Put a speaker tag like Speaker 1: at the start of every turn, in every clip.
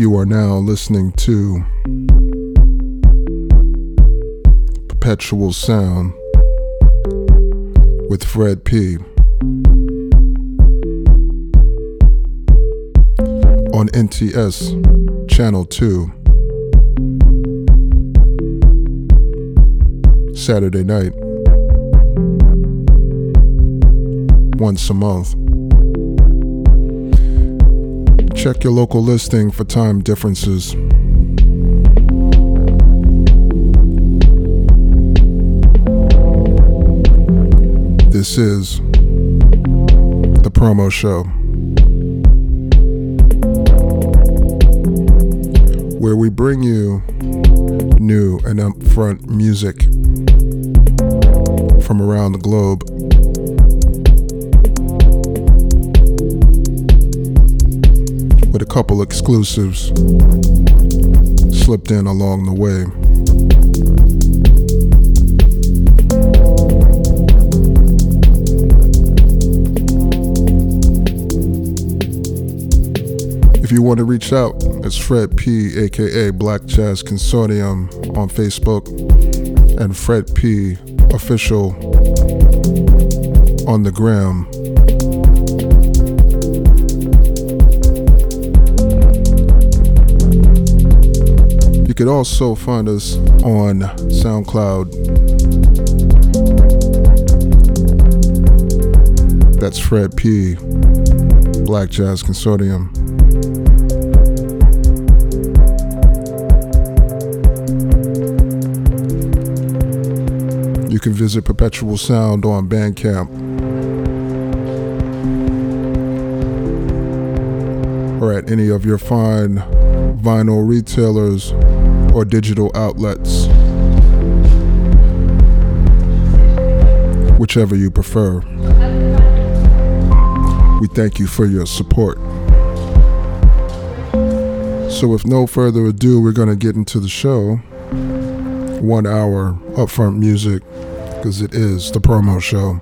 Speaker 1: You are now listening to Perpetual Sound with Fred P. on NTS Channel 2. Saturday night. Once a month. Check your local listing for time differences. This is the promo show. Where we bring you new and upfront music from around the globe. Couple exclusives slipped in along the way. If you want to reach out, it's Fred P, aka Black Jazz Consortium on Facebook, and Fred P Official on the gram. Could also find us on SoundCloud. That's Fred P, Black Jazz Consortium. You can visit Perpetual Sound on Bandcamp. Or at any of your fine vinyl retailers or digital outlets. Whichever you prefer. We thank you for your support. So, with no further ado, we're going to get into the show. One hour upfront music because it is the promo show.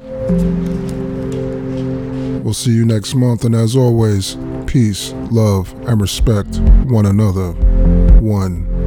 Speaker 1: We'll see you next month, and as always, peace, love, and respect one another. One.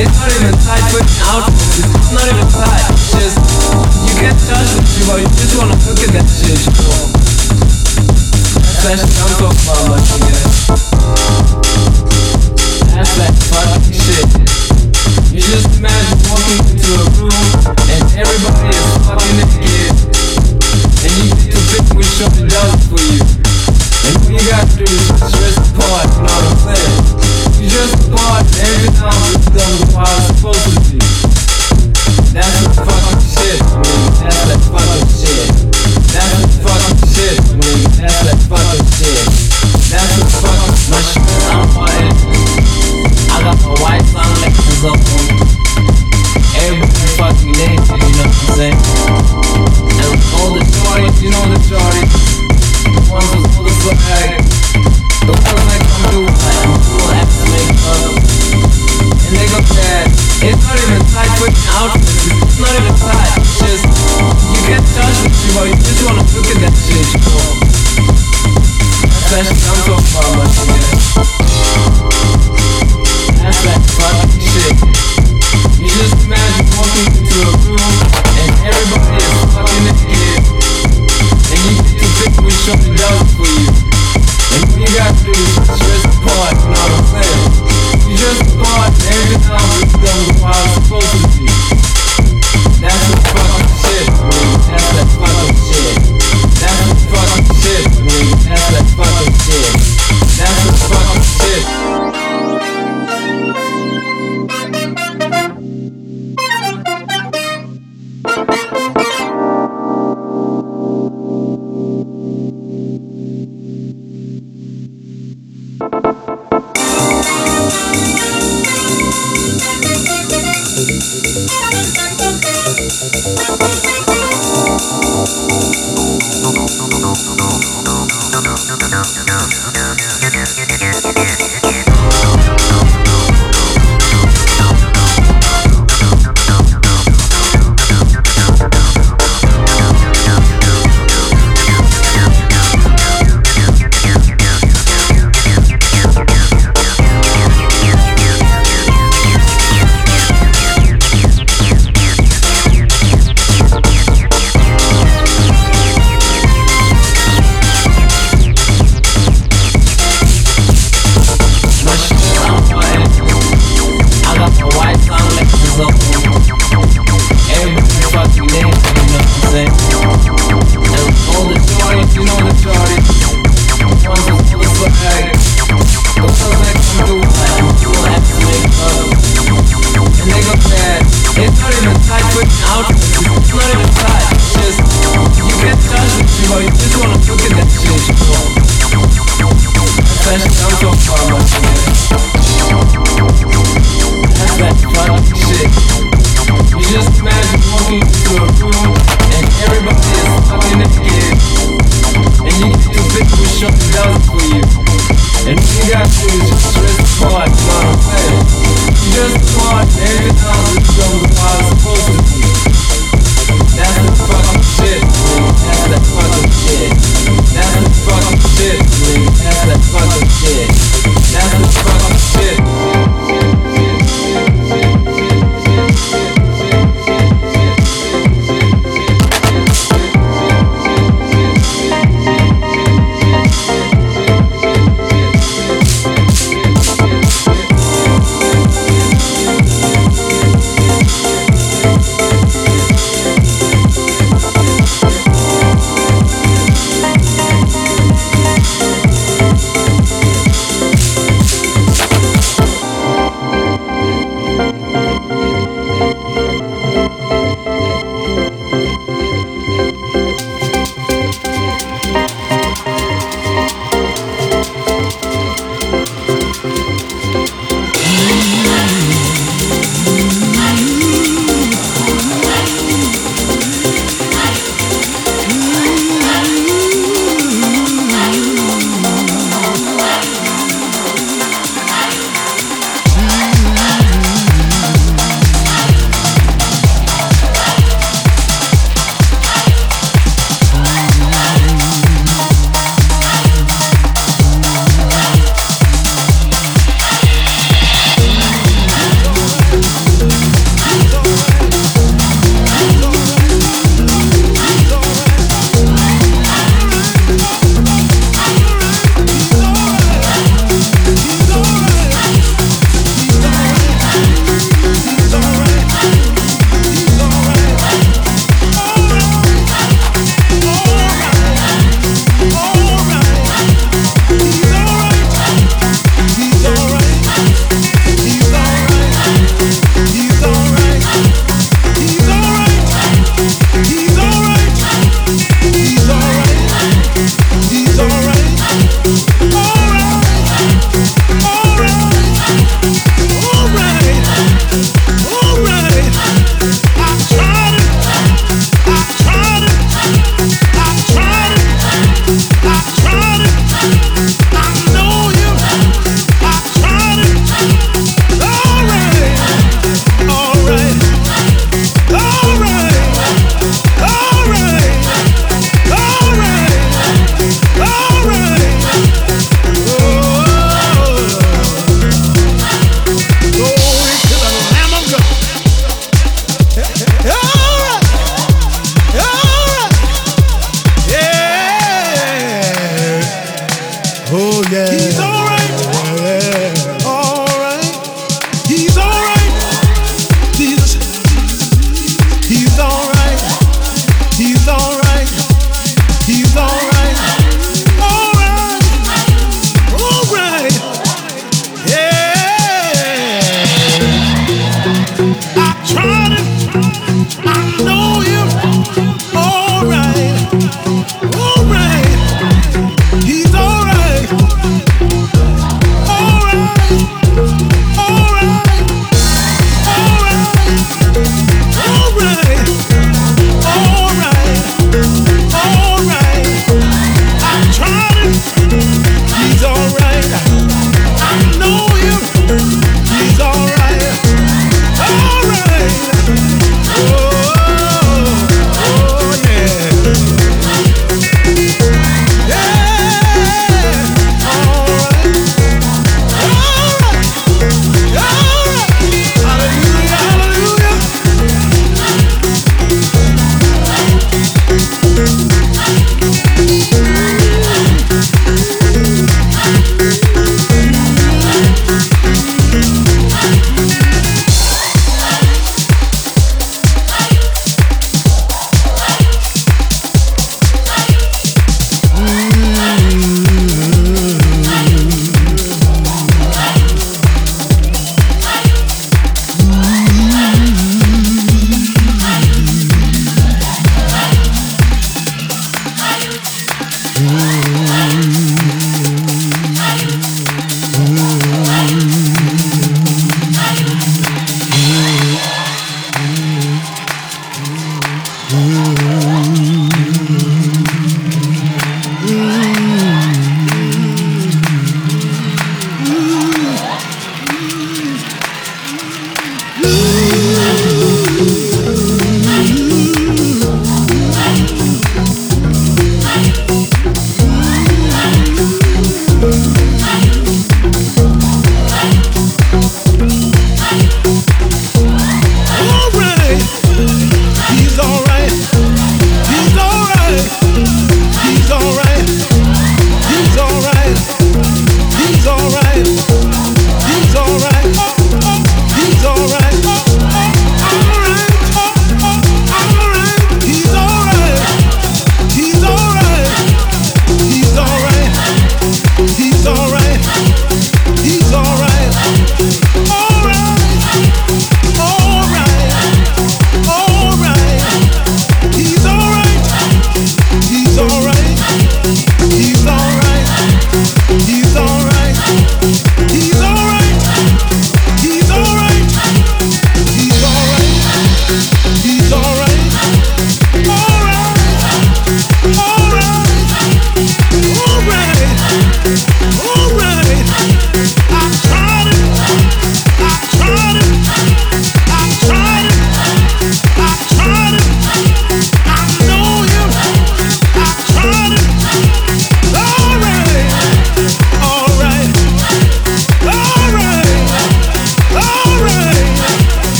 Speaker 2: It's not even tight, putting. It's not even tight. Just you can't touch the shit, you just wanna look at that shit. That's that. That's that fucking shit. You just imagine walking into a room and everybody is and you for you. And all you gotta do is just rest apart not a the. You apart, every time the how it's supposed to be. That's the fucking shit, nigga. That's that fucking shit. That's the fucking shit, nigga. That's that fucking shit. That's the fucking my shit. I'm fighting. I got my white fucking you know what I'm saying? And all the shorties, you know the shorties. Ones with all the swag. The ones that come through And they go. It's not even tight outfits. It's not even just you can't touch you know. You just wanna look at that shit. That's I'm talking Thank you.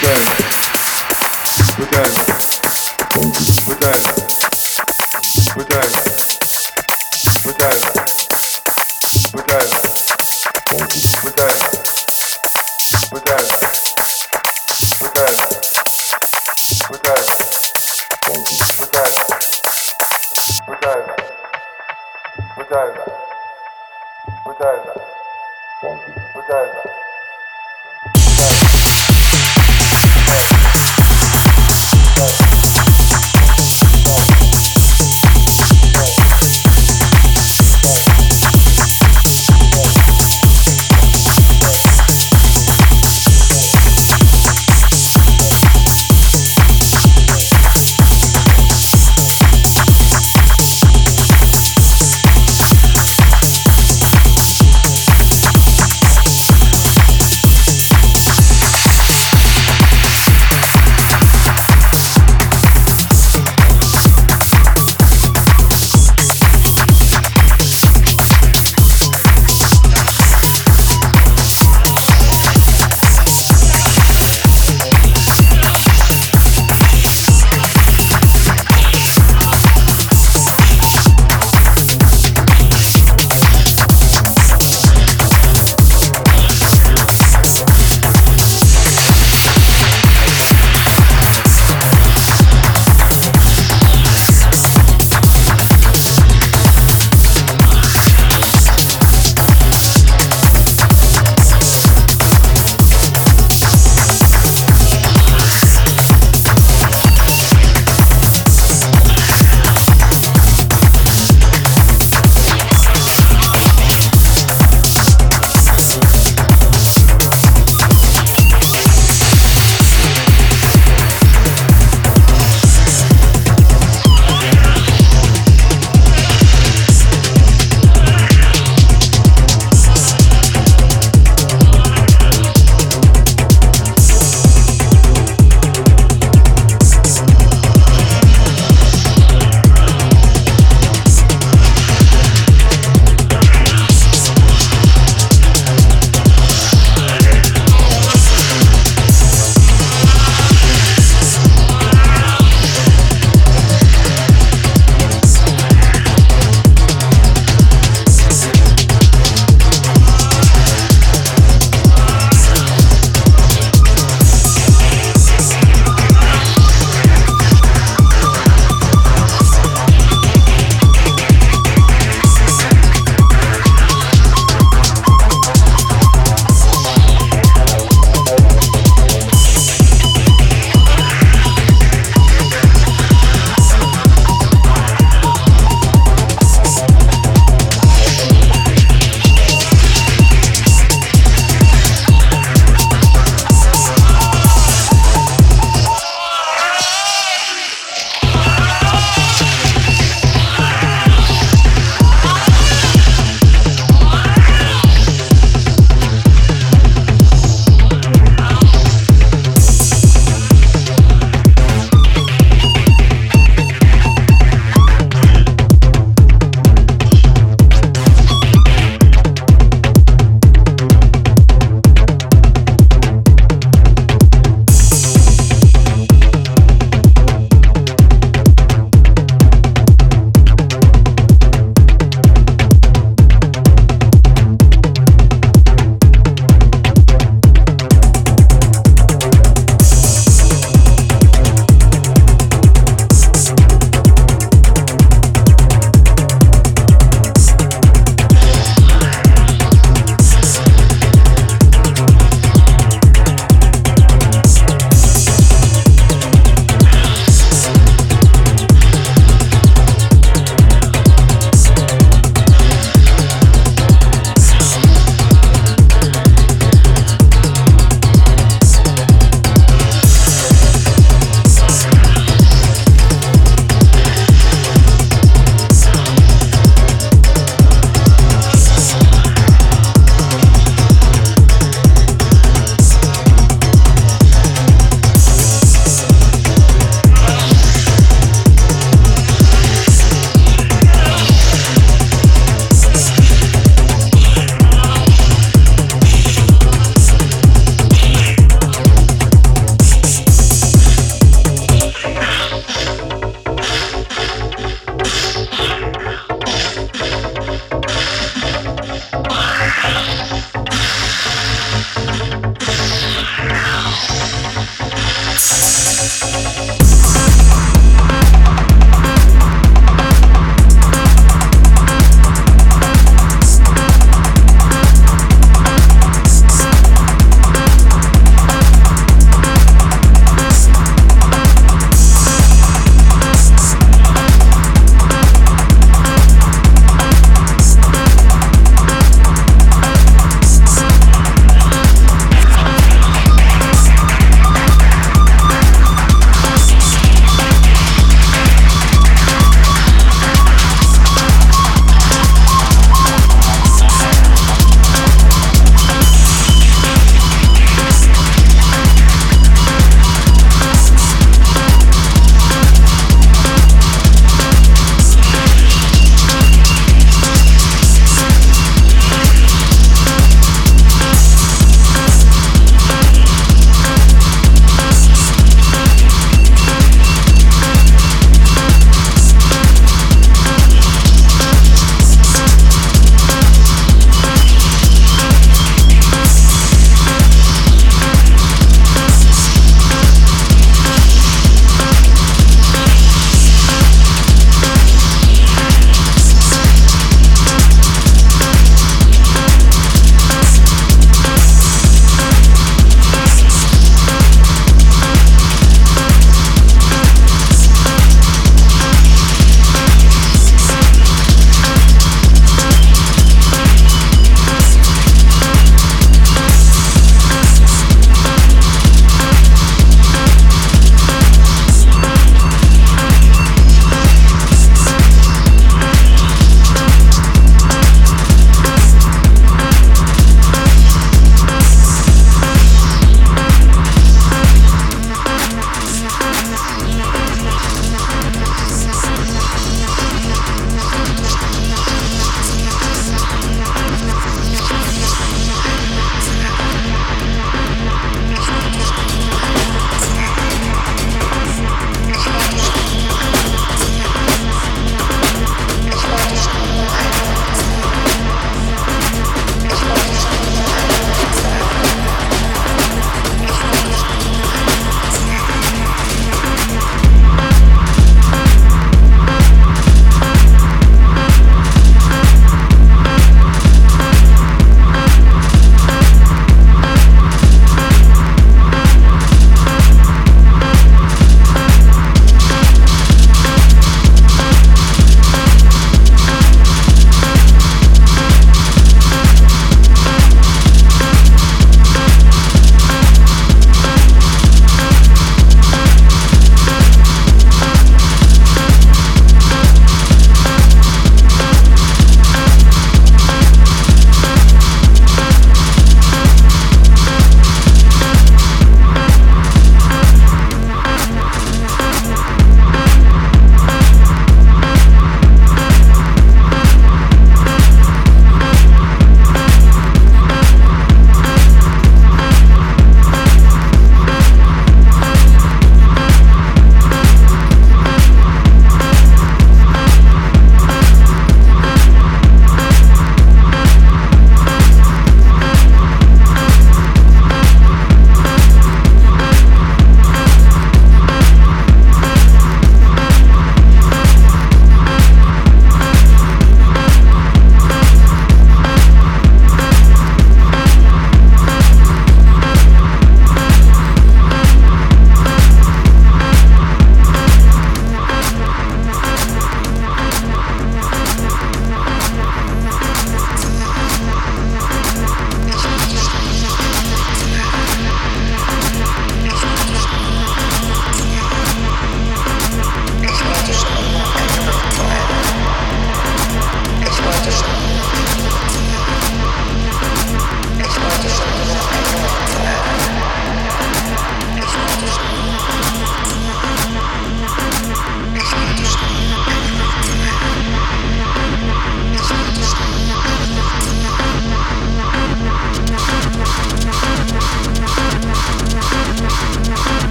Speaker 3: Vagina. Vagina. Vagina.